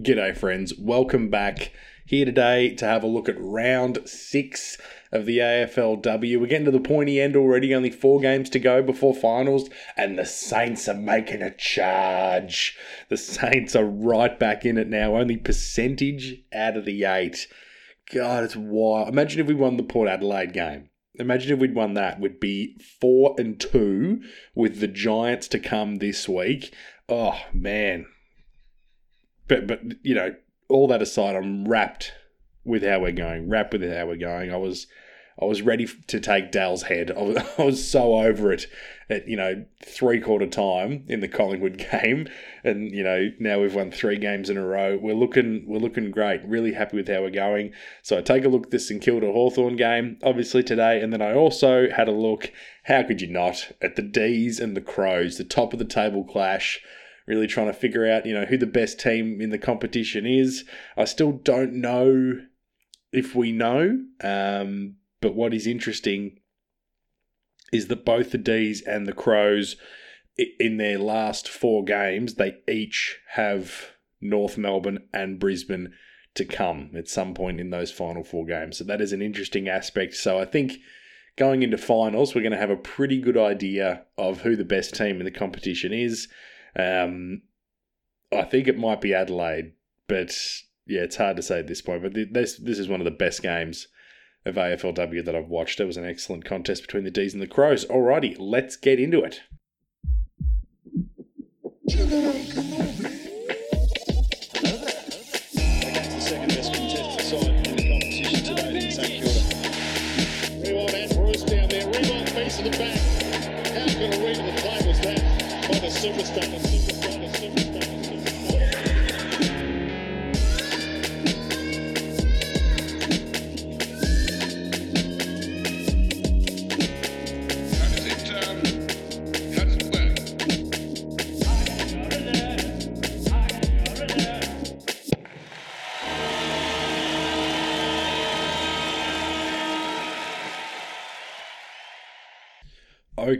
G'day, friends. Welcome back here today to have a look at round six of the AFLW. We're getting to the pointy end already, only four games to go before finals, and the Saints are making a charge. The Saints are right back in it now, only percentage out of the eight. God, it's wild. Imagine if we won the Port Adelaide game. Imagine if we'd won that. We'd be four and two with the Giants to come this week. Oh man, but but you know, all that aside, I'm wrapped with how we're going. Wrapped with how we're going. I was I was ready to take Dale's head. I was, I was so over it at you know three quarter time in the Collingwood game, and you know now we've won three games in a row. We're looking we're looking great. Really happy with how we're going. So I take a look at this St Kilda Hawthorn game, obviously today, and then I also had a look. How could you not at the D's and the Crows, the top of the table clash really trying to figure out, you know, who the best team in the competition is. I still don't know if we know, um, but what is interesting is that both the D's and the Crows, in their last four games, they each have North Melbourne and Brisbane to come at some point in those final four games. So that is an interesting aspect. So I think going into finals, we're going to have a pretty good idea of who the best team in the competition is. Um, I think it might be Adelaide, but yeah, it's hard to say at this point. But this this is one of the best games of AFLW that I've watched. It was an excellent contest between the D's and the Crows. Alrighty, let's get into it. Step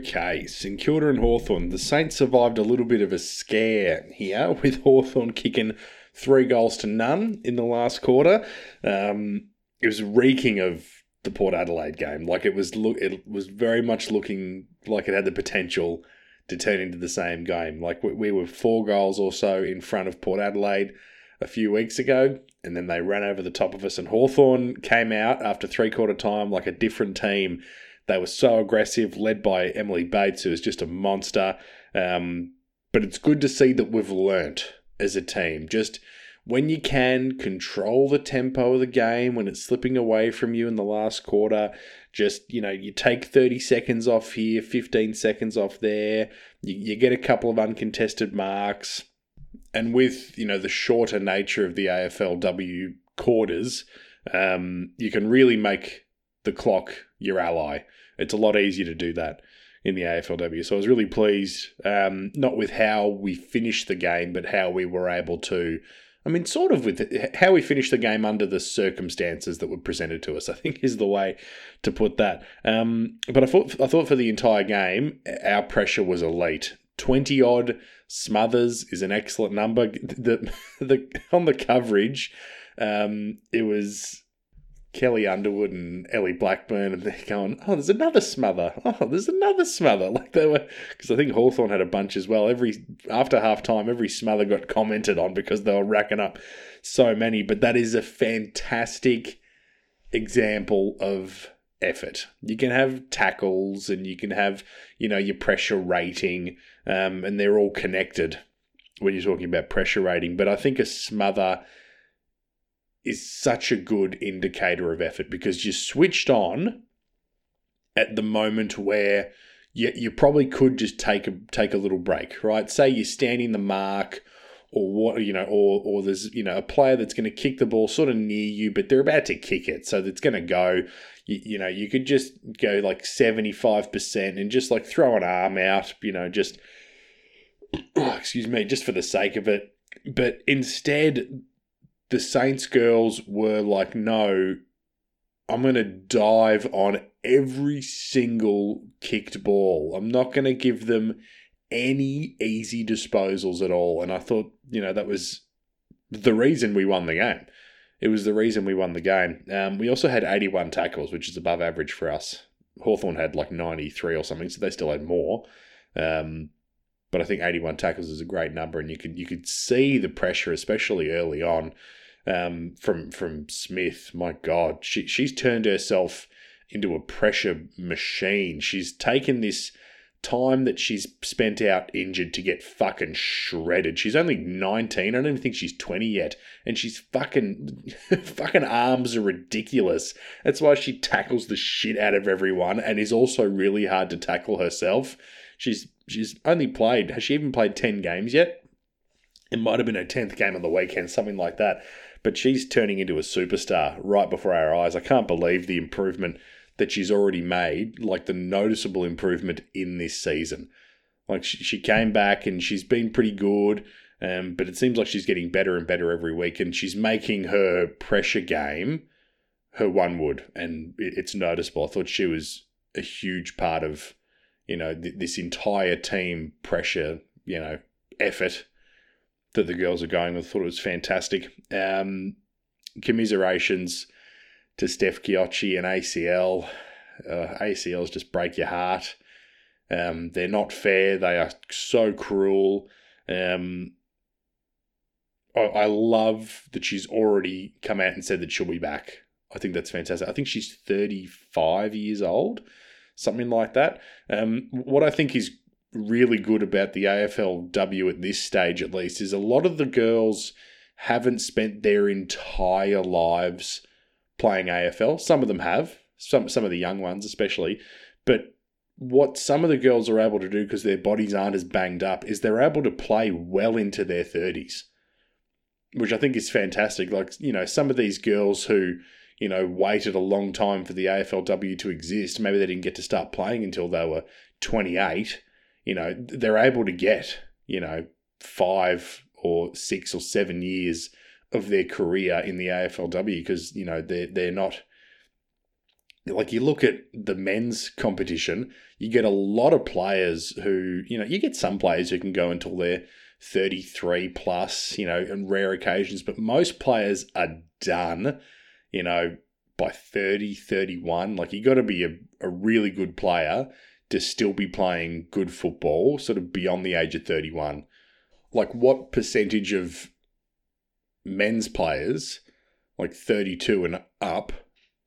Okay, St Kilda and Hawthorn. The Saints survived a little bit of a scare here with Hawthorn kicking three goals to none in the last quarter. Um, it was reeking of the Port Adelaide game. Like it was look it was very much looking like it had the potential to turn into the same game. Like we were four goals or so in front of Port Adelaide a few weeks ago, and then they ran over the top of us. And Hawthorn came out after three quarter time like a different team they were so aggressive, led by Emily Bates, who is just a monster. Um, but it's good to see that we've learnt as a team. Just when you can control the tempo of the game when it's slipping away from you in the last quarter just you know you take 30 seconds off here 15 seconds off there you, you get a couple of uncontested marks and with you know the shorter nature of the aflw quarters um, you can really make the clock your ally it's a lot easier to do that in the AFLW. So I was really pleased, um, not with how we finished the game, but how we were able to. I mean, sort of with how we finished the game under the circumstances that were presented to us. I think is the way to put that. Um, but I thought I thought for the entire game, our pressure was elite. Twenty odd smothers is an excellent number. The the on the coverage, um, it was Kelly Underwood and Ellie Blackburn, and they're going, oh, there's another smother. Oh, there's another smother. Like they were, because I think Hawthorn had a bunch as well. Every after half time, every smother got commented on because they were racking up so many. But that is a fantastic example of effort. You can have tackles, and you can have you know your pressure rating, um, and they're all connected when you're talking about pressure rating. But I think a smother is such a good indicator of effort because you're switched on at the moment where you, you probably could just take a take a little break, right? Say you're standing the mark or what you know, or or there's you know a player that's going to kick the ball sort of near you, but they're about to kick it, so it's going to go. You, you know, you could just go like seventy five percent and just like throw an arm out, you know, just excuse me, just for the sake of it. But instead, the Saints girls were like, no, I'm going to dive on every single kicked ball. I'm not going to give them any easy disposals at all. And I thought, you know, that was the reason we won the game. It was the reason we won the game. Um, we also had 81 tackles, which is above average for us. Hawthorn had like 93 or something, so they still had more. Um, but I think 81 tackles is a great number, and you could you could see the pressure, especially early on, um, from from Smith. My God, she she's turned herself into a pressure machine. She's taken this time that she's spent out injured to get fucking shredded. She's only 19. I don't even think she's 20 yet. And she's fucking fucking arms are ridiculous. That's why she tackles the shit out of everyone and is also really hard to tackle herself. She's she's only played has she even played 10 games yet? It might have been her 10th game on the weekend, something like that. But she's turning into a superstar right before our eyes. I can't believe the improvement that she's already made, like the noticeable improvement in this season. Like she, she came back and she's been pretty good, um, but it seems like she's getting better and better every week, and she's making her pressure game her one wood, and it, it's noticeable. I thought she was a huge part of, you know, th- this entire team pressure, you know, effort that the girls are going with. I thought it was fantastic. Um, commiserations to Steph Chiocci and ACL. Uh, ACLs just break your heart. Um, they're not fair. They are so cruel. Um, I, I love that she's already come out and said that she'll be back. I think that's fantastic. I think she's 35 years old, something like that. Um, what I think is really good about the AFLW at this stage, at least, is a lot of the girls haven't spent their entire lives playing AFL. Some of them have, some some of the young ones especially, but what some of the girls are able to do because their bodies aren't as banged up is they're able to play well into their 30s, which I think is fantastic. Like, you know, some of these girls who, you know, waited a long time for the AFLW to exist, maybe they didn't get to start playing until they were 28, you know, they're able to get, you know, five or six or seven years of their career in the AFLW because you know they're they're not like you look at the men's competition, you get a lot of players who you know you get some players who can go until they're 33 plus, you know, on rare occasions, but most players are done, you know, by 30, 31. Like you got to be a, a really good player to still be playing good football, sort of beyond the age of 31. Like what percentage of men's players, like 32 and up,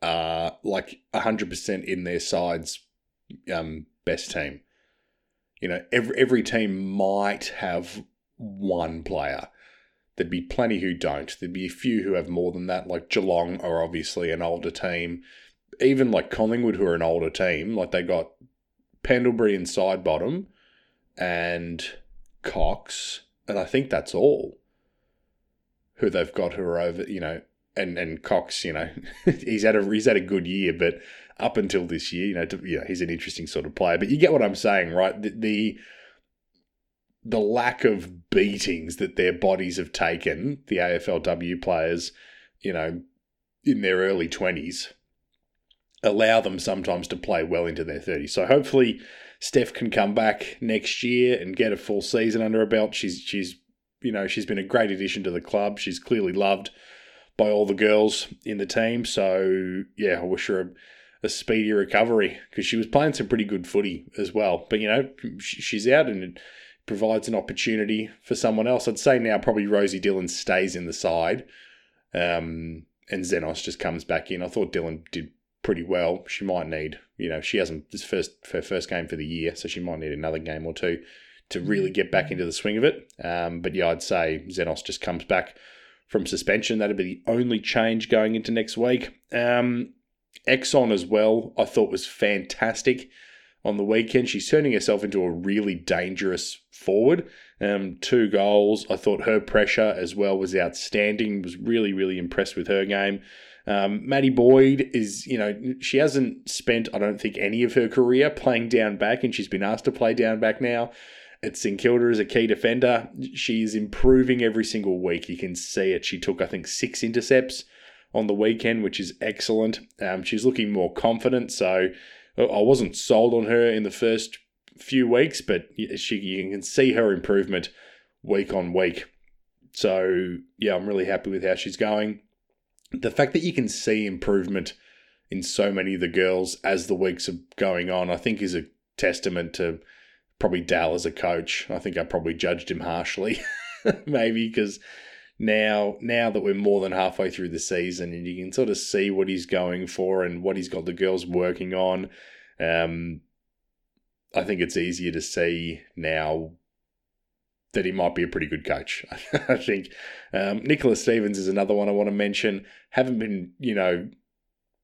are like 100% in their side's um, best team. You know, every, every team might have one player. There'd be plenty who don't. There'd be a few who have more than that, like Geelong are obviously an older team. Even like Collingwood, who are an older team, like they got Pendlebury and Sidebottom and Cox, and I think that's all who they've got who are over, you know, and and Cox, you know, he's had a he's had a good year, but up until this year, you know, to, you know, he's an interesting sort of player. But you get what I'm saying, right? The, the the lack of beatings that their bodies have taken, the AFLW players, you know, in their early twenties, allow them sometimes to play well into their thirties. So hopefully, Steph can come back next year and get a full season under her belt. She's she's you know, she's been a great addition to the club. She's clearly loved by all the girls in the team. So, yeah, I wish her a, a speedy recovery because she was playing some pretty good footy as well. But, you know, she's out and provides an opportunity for someone else. I'd say now probably Rosie Dillon stays in the side um, and Xenos just comes back in. I thought Dillon did pretty well. She might need, you know, she hasn't this first her first game for the year, so she might need another game or two to really get back into the swing of it. Um, but yeah, I'd say Xenos just comes back from suspension. That'd be the only change going into next week. Um, Exxon as well, I thought was fantastic on the weekend. She's turning herself into a really dangerous forward. Um, two goals. I thought her pressure as well was outstanding. Was really, really impressed with her game. Um, Maddie Boyd is, you know, she hasn't spent, I don't think, any of her career playing down back, and she's been asked to play down back now at St Kilda as a key defender. She's improving every single week. You can see it. She took, I think, six intercepts on the weekend, which is excellent. Um, she's looking more confident. So I wasn't sold on her in the first few weeks, but she you can see her improvement week on week. so yeah, I'm really happy with how she's going. The fact that you can see improvement in so many of the girls as the weeks are going on, I think is a testament to probably Dal as a coach. I think I probably judged him harshly, maybe because now now that we're more than halfway through the season and you can sort of see what he's going for and what he's got the girls working on. Um, I think it's easier to see now that he might be a pretty good coach. I think um, Nicola Stevens is another one I want to mention. Haven't been, you know,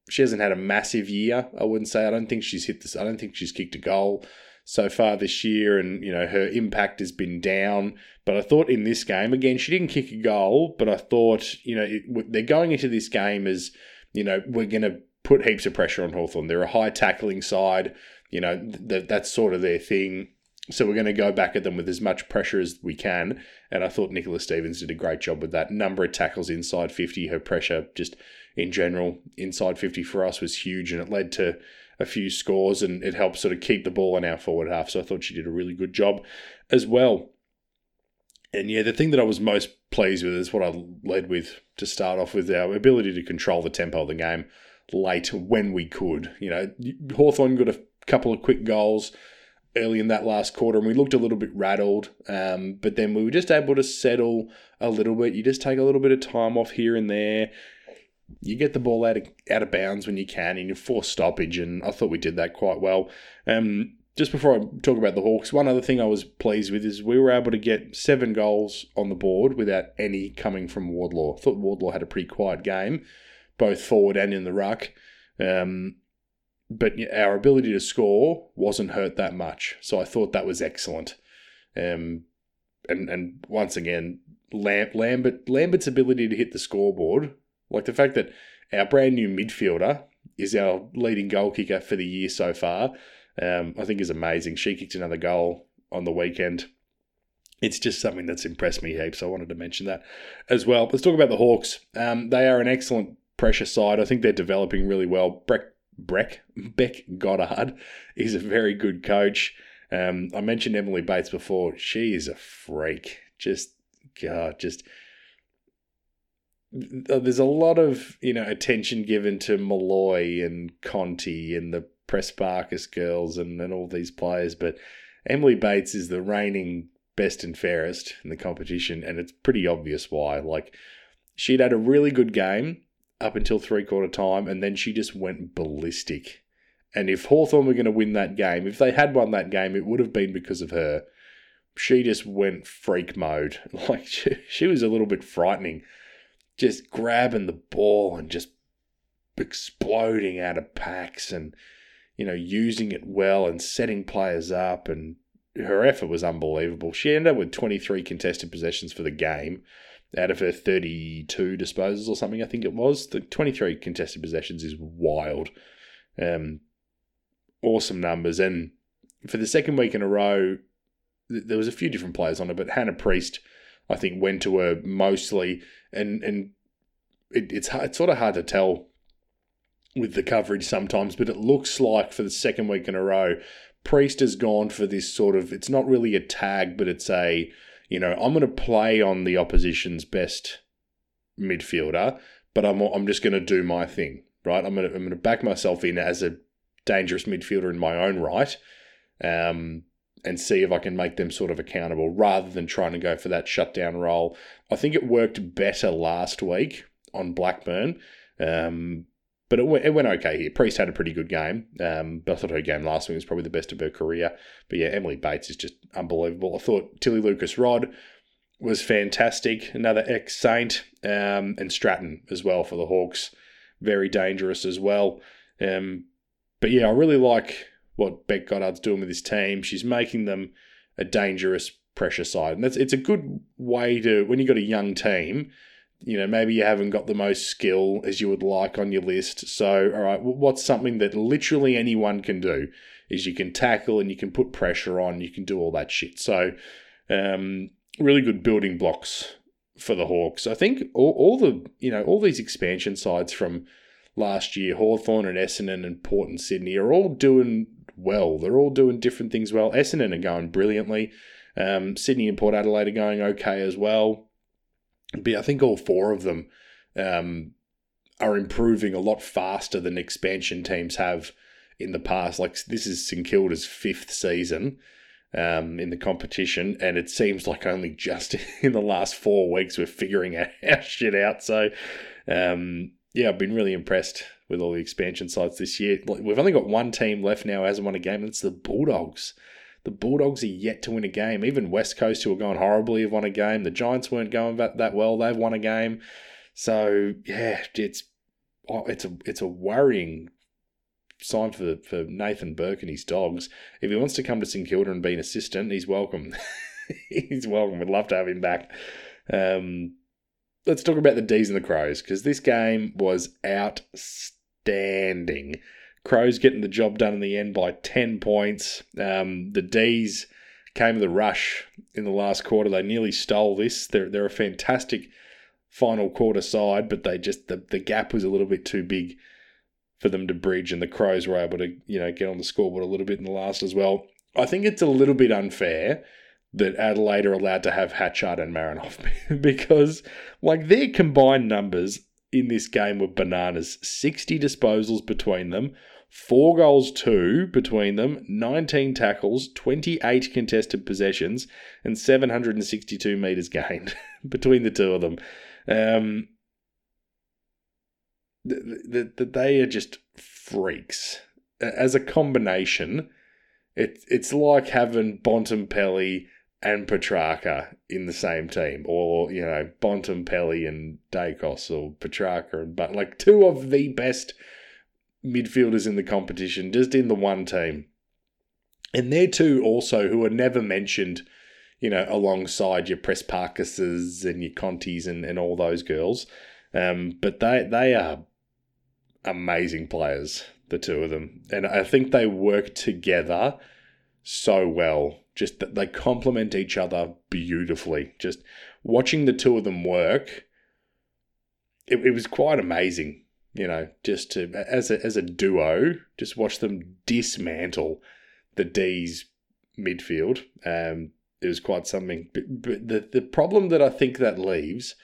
she hasn't had a massive year. I wouldn't say. I don't think she's hit this. I don't think she's kicked a goal so far this year, and you know her impact has been down. But I thought in this game again, she didn't kick a goal, but I thought you know it, they're going into this game as you know we're going to put heaps of pressure on Hawthorn. They're a high tackling side. You know th- that's sort of their thing. So we're going to go back at them with as much pressure as we can. And I thought Nicola Stevens did a great job with that. Number of tackles inside 50, her pressure just in general inside 50 for us was huge and it led to a few scores and it helped sort of keep the ball in our forward half. So I thought she did a really good job as well. And yeah, the thing that I was most pleased with is what I led with to start off with our ability to control the tempo of the game late when we could. You know, Hawthorn got a couple of quick goals early in that last quarter and we looked a little bit rattled. Um, but then we were just able to settle a little bit. You just take a little bit of time off here and there. You get the ball out of, out of bounds when you can and you force stoppage. And I thought we did that quite well. Um, just before I talk about the Hawks, one other thing I was pleased with is we were able to get seven goals on the board without any coming from Wardlaw. I thought Wardlaw had a pretty quiet game, both forward and in the ruck. Um, but our ability to score wasn't hurt that much. So I thought that was excellent. Um, and and once again, Lam- Lambert Lambert's ability to hit the scoreboard, like the fact that our brand new midfielder is our leading goal kicker for the year so far, um, I think is amazing. She kicked another goal on the weekend. It's just something that's impressed me heaps. I wanted to mention that as well. Let's talk about the Hawks. Um, they are an excellent pressure side. I think they're developing really well. Breck Breck Bec Goddard is a very good coach. Um, I mentioned Emily Bates before. She is a freak. Just God, just there's a lot of you know attention given to Malloy and Conti and the Press Prespakis girls and, and all these players, but Emily Bates is the reigning best and fairest in the competition, and it's pretty obvious why. Like she'd had a really good game up until three quarter time, and then she just went ballistic. And if Hawthorn were going to win that game, if they had won that game, it would have been because of her. She just went freak mode. Like, she, she was a little bit frightening. Just grabbing the ball and just exploding out of packs and, you know, using it well and setting players up. And her effort was unbelievable. She ended up with 23 contested possessions for the game out of her 32 disposals or something, I think it was. The 23 contested possessions is wild. Um, awesome numbers. And for the second week in a row, th- there was a few different players on it, but Hannah Priest, I think, went to her mostly. And, and it, it's, it's sort of hard to tell with the coverage sometimes, but it looks like for the second week in a row, Priest has gone for this sort of, it's not really a tag, but it's a, you know, I'm going to play on the opposition's best midfielder, but I'm I'm just going to do my thing, right? I'm going to I'm going to back myself in as a dangerous midfielder in my own right, um, and see if I can make them sort of accountable rather than trying to go for that shutdown role. I think it worked better last week on Blackburn. Um, but it went, it went okay here. Priest had a pretty good game, um, but I thought her game last week was probably the best of her career. But yeah, Emily Bates is just unbelievable. I thought Tilly Lucas-Rodd was fantastic. Another ex Saint, um, and Stratton as well for the Hawks. Very dangerous as well. Um, but yeah, I really like what Bec Goddard's doing with his team. She's making them a dangerous pressure side. And that's it's a good way to when you've got a young team you know, maybe you haven't got the most skill as you would like on your list. So, all right, what's something that literally anyone can do is you can tackle and you can put pressure on, you can do all that shit. So, um, really good building blocks for the Hawks. I think all, all the, you know, all these expansion sides from last year, Hawthorn and Essendon and Port and Sydney are all doing well. They're all doing different things well. Essendon are going brilliantly. Um, Sydney and Port Adelaide are going okay as well. But I think all four of them um, are improving a lot faster than expansion teams have in the past. Like this is St Kilda's fifth season um, in the competition, and it seems like only just in the last four weeks we're figuring our shit out. So, um, yeah, I've been really impressed with all the expansion sides this year. We've only got one team left now hasn't won a game, and it's the Bulldogs. The Bulldogs are yet to win a game. Even West Coast, who are going horribly, have won a game. The Giants weren't going that, well. They've won a game. So yeah, it's oh, it's a it's a worrying sign for for Nathan Burke and his dogs. If he wants to come to St Kilda and be an assistant, he's welcome. he's welcome. We'd love to have him back. Um, let's talk about the D's and the Crows because this game was outstanding. Crows getting the job done in the end by 10 points. Um, the D's came with a rush in the last quarter. They nearly stole this. They're, they're a fantastic final quarter side, but they just, the, the gap was a little bit too big for them to bridge, and the Crows were able to, you know, get on the scoreboard a little bit in the last as well. I think it's a little bit unfair that Adelaide are allowed to have Hatchard and Marinoff because, like, their combined numbers in this game were bananas 60 disposals between them, four goals, two between them, 19 tackles, 28 contested possessions, and 762 metres gained between the two of them. Um, they are just freaks. As a combination, it, it's like having Bontempelli and Petrarca in the same team, or you know Bontempelli and Daicos, or Petrarca and but like two of the best midfielders in the competition, just in the one team, and they're two also who are never mentioned, you know, alongside your Prespakis's and your Contis and, and all those girls. Um, but they they are amazing players, the two of them, and I think they work together so well. Just that they complement each other beautifully. Just watching the two of them work, it, it was quite amazing. You know, just to as a as a duo, just watch them dismantle the D's midfield. Um, it was quite something. But, but the the problem that I think that leaves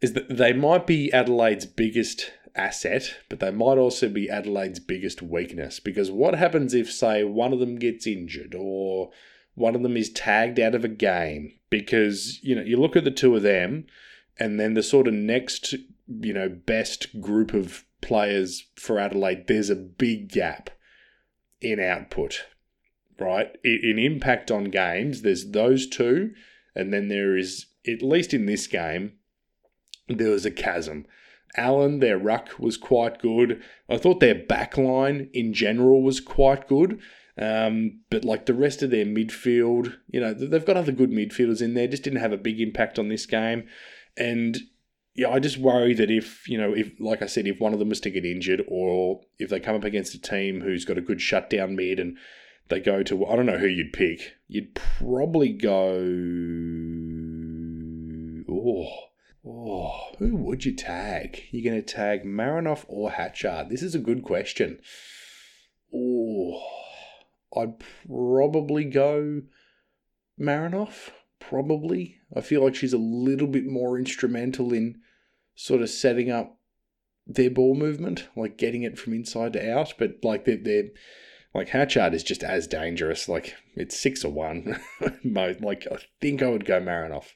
is that they might be Adelaide's biggest asset, but they might also be Adelaide's biggest weakness. Because what happens if, say, one of them gets injured or one of them is tagged out of a game? Because, you know, you look at the two of them, and then the sort of next, you know, best group of players for Adelaide, there's a big gap in output, right? In impact on games, there's those two, and then there is, at least in this game, there was a chasm. Allan, their ruck was quite good. I thought their backline in general was quite good. Um, but like the rest of their midfield, you know, they've got other good midfielders in there, just didn't have a big impact on this game. And yeah, I just worry that if, you know, if, like I said, if one of them was to get injured or if they come up against a team who's got a good shutdown mid and they go to, I don't know who you'd pick, you'd probably go, oh, Oh, who would you tag? You're going to tag Marinoff or Hatchard? This is a good question. Oh, I'd probably go Marinoff. Probably. I feel like she's a little bit more instrumental in sort of setting up their ball movement, like getting it from inside to out. But like they're, they're like Hatchard is just as dangerous. Like it's six or one. like I think I would go Marinoff.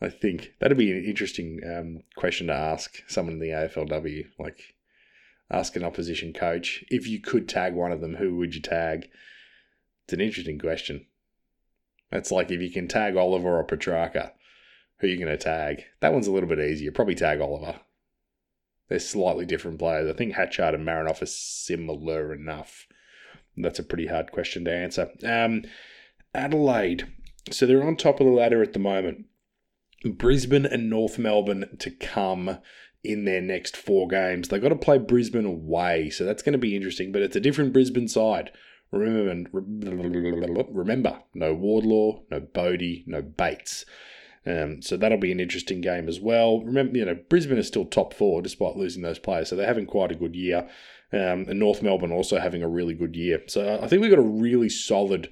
I think that'd be an interesting um, question to ask someone in the AFLW. Like, ask an opposition coach if you could tag one of them, who would you tag? It's an interesting question. That's like if you can tag Oliver or Petrarca, who are you going to tag? That one's a little bit easier. Probably tag Oliver. They're slightly different players. I think Hatchard and Marinoff are similar enough. That's a pretty hard question to answer. Um, Adelaide. So they're on top of the ladder at the moment. Brisbane and North Melbourne to come in their next four games. They've got to play Brisbane away, so that's going to be interesting, but it's a different Brisbane side. Remember, remember no Wardlaw, no Bodey, no Bates. Um, so that'll be an interesting game as well. Remember, you know, Brisbane is still top four despite losing those players, so they're having quite a good year. Um, and North Melbourne also having a really good year. So I think we've got a really solid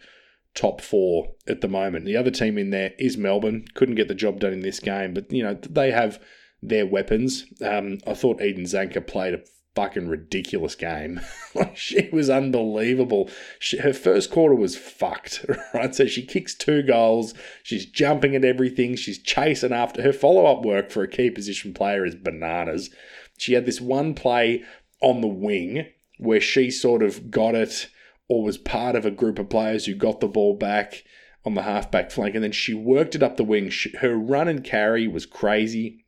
top four at the moment. The other team in there is Melbourne. Couldn't get the job done in this game, but you know they have their weapons. Um, I thought Eden Zanker played a fucking ridiculous game. she was unbelievable. She, her first quarter was fucked, right? So she kicks two goals. She's jumping at everything. She's chasing after her follow up work for a key position player is bananas. She had this one play on the wing where she sort of got it or was part of a group of players who got the ball back on the halfback flank and then she worked it up the wing. She, her run and carry was crazy.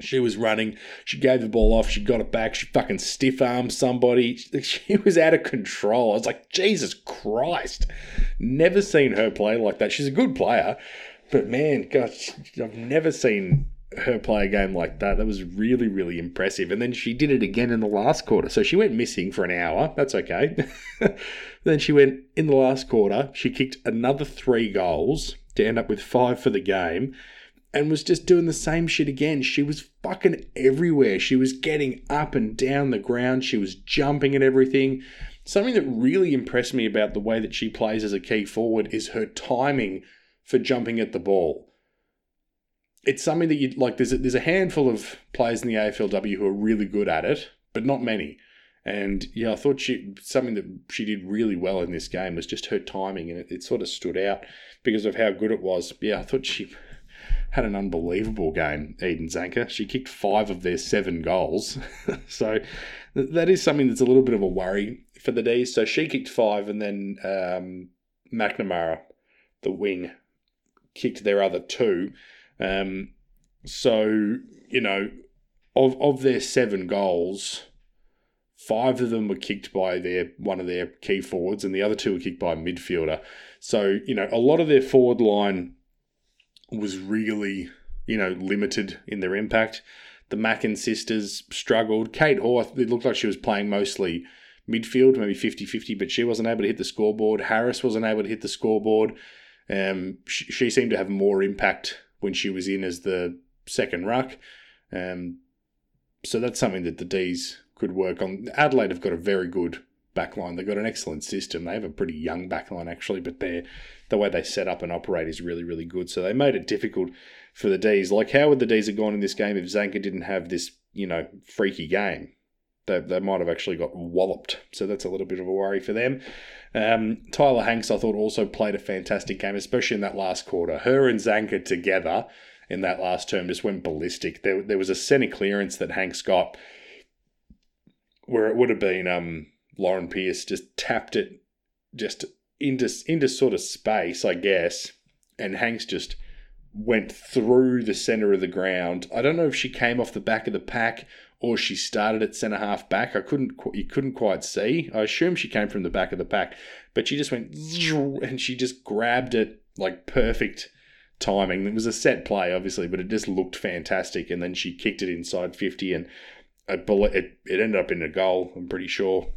She was running. She gave the ball off. She got it back. She fucking stiff armed somebody. She was out of control. I was like, Jesus Christ. Never seen her play like that. She's a good player, but man, gosh, I've never seen her play a game like that. That was really, really impressive. And then she did it again in the last quarter. So she went missing for an hour. That's okay. then she went in the last quarter. She kicked another three goals to end up with five for the game and was just doing the same shit again. She was fucking everywhere. She was getting up and down the ground. She was jumping at everything. Something that really impressed me about the way that she plays as a key forward is her timing for jumping at the ball. It's something that you like. There's a, there's a handful of players in the AFLW who are really good at it, but not many. And yeah, I thought she something that she did really well in this game was just her timing, and it, it sort of stood out because of how good it was. Yeah, I thought she had an unbelievable game, Eden Zanker. She kicked five of their seven goals. so that is something that's a little bit of a worry for the D's. So she kicked five, and then um, McNamara, the wing, kicked their other two. Um, so, you know, of, of their seven goals, five of them were kicked by their one of their key forwards, and the other two were kicked by a midfielder. So, you know, a lot of their forward line was really, you know, limited in their impact. The Mackin sisters struggled. Kate Hore, it looked like she was playing mostly midfield, maybe 50 50, but she wasn't able to hit the scoreboard. Harris wasn't able to hit the scoreboard. Um, she, she seemed to have more impact when she was in as the second ruck. Um, so that's something that the D's could work on. Adelaide have got a very good backline. They've got an excellent system. They have a pretty young backline actually, but they the way they set up and operate is really really good. So they made it difficult for the D's. Like how would the D's have gone in this game if Zanker didn't have this you know freaky game? They, they might have actually got walloped. So that's a little bit of a worry for them. Um, Tyla Hanks, I thought, also played a fantastic game, especially in that last quarter. Her and Zanker together in that last term just went ballistic. There, there was a centre clearance that Hanks got where it would have been um, Lauren Pearce just tapped it just into into sort of space, I guess, and Hanks just went through the center of the ground. I don't know if she came off the back of the pack or she started at centre half back. I couldn't you couldn't quite see. I assume she came from the back of the pack, but she just went and she just grabbed it like perfect timing. It was a set play, obviously, but it just looked fantastic. And then she kicked it inside fifty, and it it, it ended up in a goal. I'm pretty sure.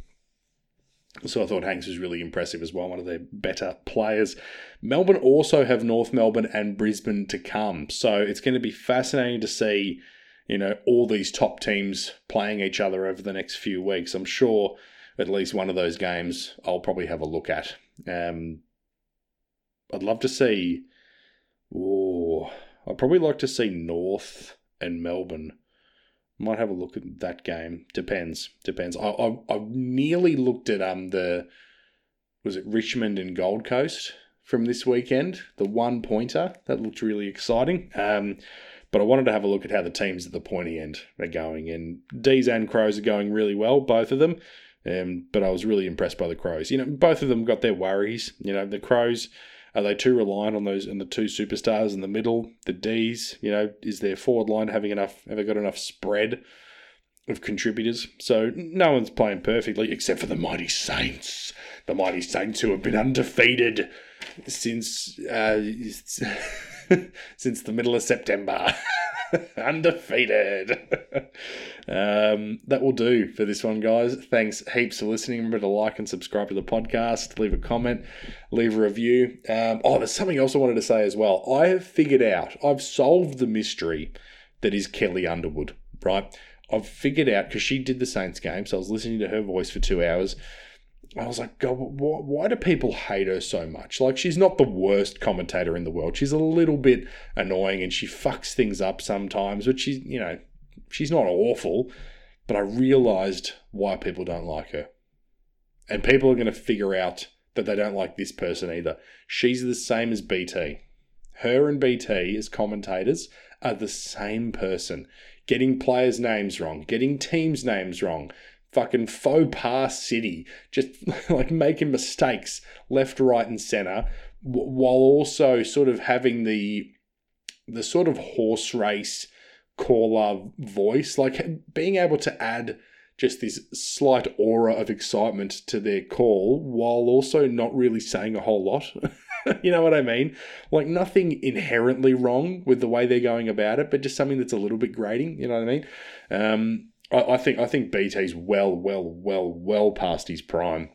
So I thought Hanks was really impressive as well, one of their better players. Melbourne also have North Melbourne and Brisbane to come. So it's going to be fascinating to see, you know, all these top teams playing each other over the next few weeks. I'm sure at least one of those games I'll probably have a look at. Um, I'd love to see. Oh, I'd probably like to see North and Melbourne might have a look at that game. Depends. Depends. I I, I nearly looked at um the was it Richmond and Gold Coast from this weekend. The one pointer that looked really exciting. Um, but I wanted to have a look at how the teams at the pointy end are going. And D's and Crows are going really well, both of them. Um, but I was really impressed by the Crows. You know, both of them got their worries. You know, the Crows are they too reliant on those and the two superstars in the middle, the D's? You know, is their forward line having enough? Have they got enough spread of contributors? So no one's playing perfectly except for the mighty Saints, the mighty Saints who have been undefeated since uh, since the middle of September. Undefeated. um, that will do for this one, guys. Thanks heaps for listening. Remember to like and subscribe to the podcast, leave a comment, leave a review. Um, oh, there's something else I wanted to say as well. I have figured out, I've solved the mystery that is Kelly Underwood, right? I've figured out because she did the Saints game, so I was listening to her voice for two hours. I was like, God, why, why do people hate her so much? Like, she's not the worst commentator in the world. She's a little bit annoying and she fucks things up sometimes, but she's, you know, she's not awful. But I realized why people don't like her. And people are going to figure out that they don't like this person either. She's the same as BT. Her and BT as commentators are the same person. Getting players' names wrong, getting teams' names wrong, fucking faux pas city, just like making mistakes left, right, and center, while also sort of having the the sort of horse race caller voice, like being able to add just this slight aura of excitement to their call while also not really saying a whole lot. you know what I mean? Like nothing inherently wrong with the way they're going about it, but just something that's a little bit grating. You know what I mean? Um, I, I think I think BT's well, well, well, well past his prime.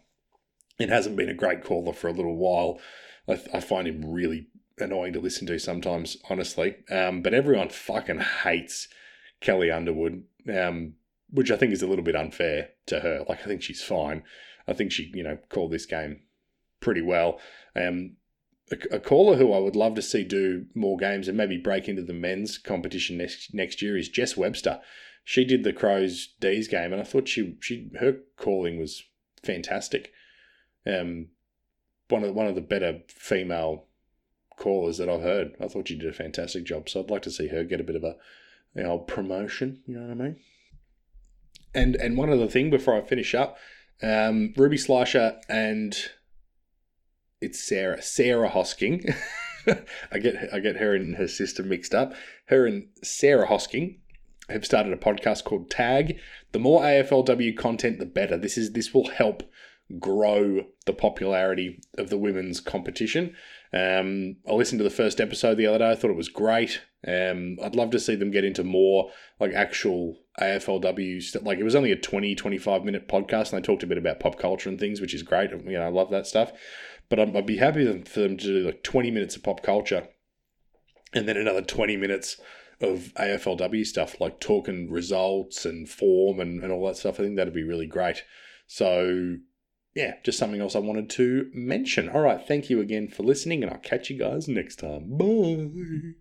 It hasn't been a great caller for a little while. I, I find him really annoying to listen to sometimes, honestly. Um, but everyone fucking hates Kelly Underwood, um, which I think is a little bit unfair to her. Like I think she's fine. I think she, you know, called this game pretty well. Um, a, a, caller who I would love to see do more games and maybe break into the men's competition next next year is Jess Webster she did the Crows D's game, and I thought she she her calling was fantastic. Um, one of one of the better female callers that I've heard. I thought she did a fantastic job. So I'd like to see her get a bit of a you know promotion. You know what I mean? And and one other thing before I finish up, um, Ruby Slasher and it's Sarah Sarah Hosking. I get I get her and her sister mixed up. Her and Sarah Hosking have started a podcast called Tag. The more AFLW content, the better. This is this will help grow the popularity of the women's competition. Um, I listened to the first episode the other day. I thought it was great. Um, I'd love to see them get into more like actual AFLW stuff. Like it was only a 20, 25 minute podcast and they talked a bit about pop culture and things, which is great. You know, I love that stuff. But I'd, be happy for them to do like 20 minutes of pop culture and then another 20 minutes of AFLW stuff, like talking results and form and, and all that stuff. I think that'd be really great. So, yeah, just something else I wanted to mention. All right, thank you again for listening, and I'll catch you guys next time. Bye.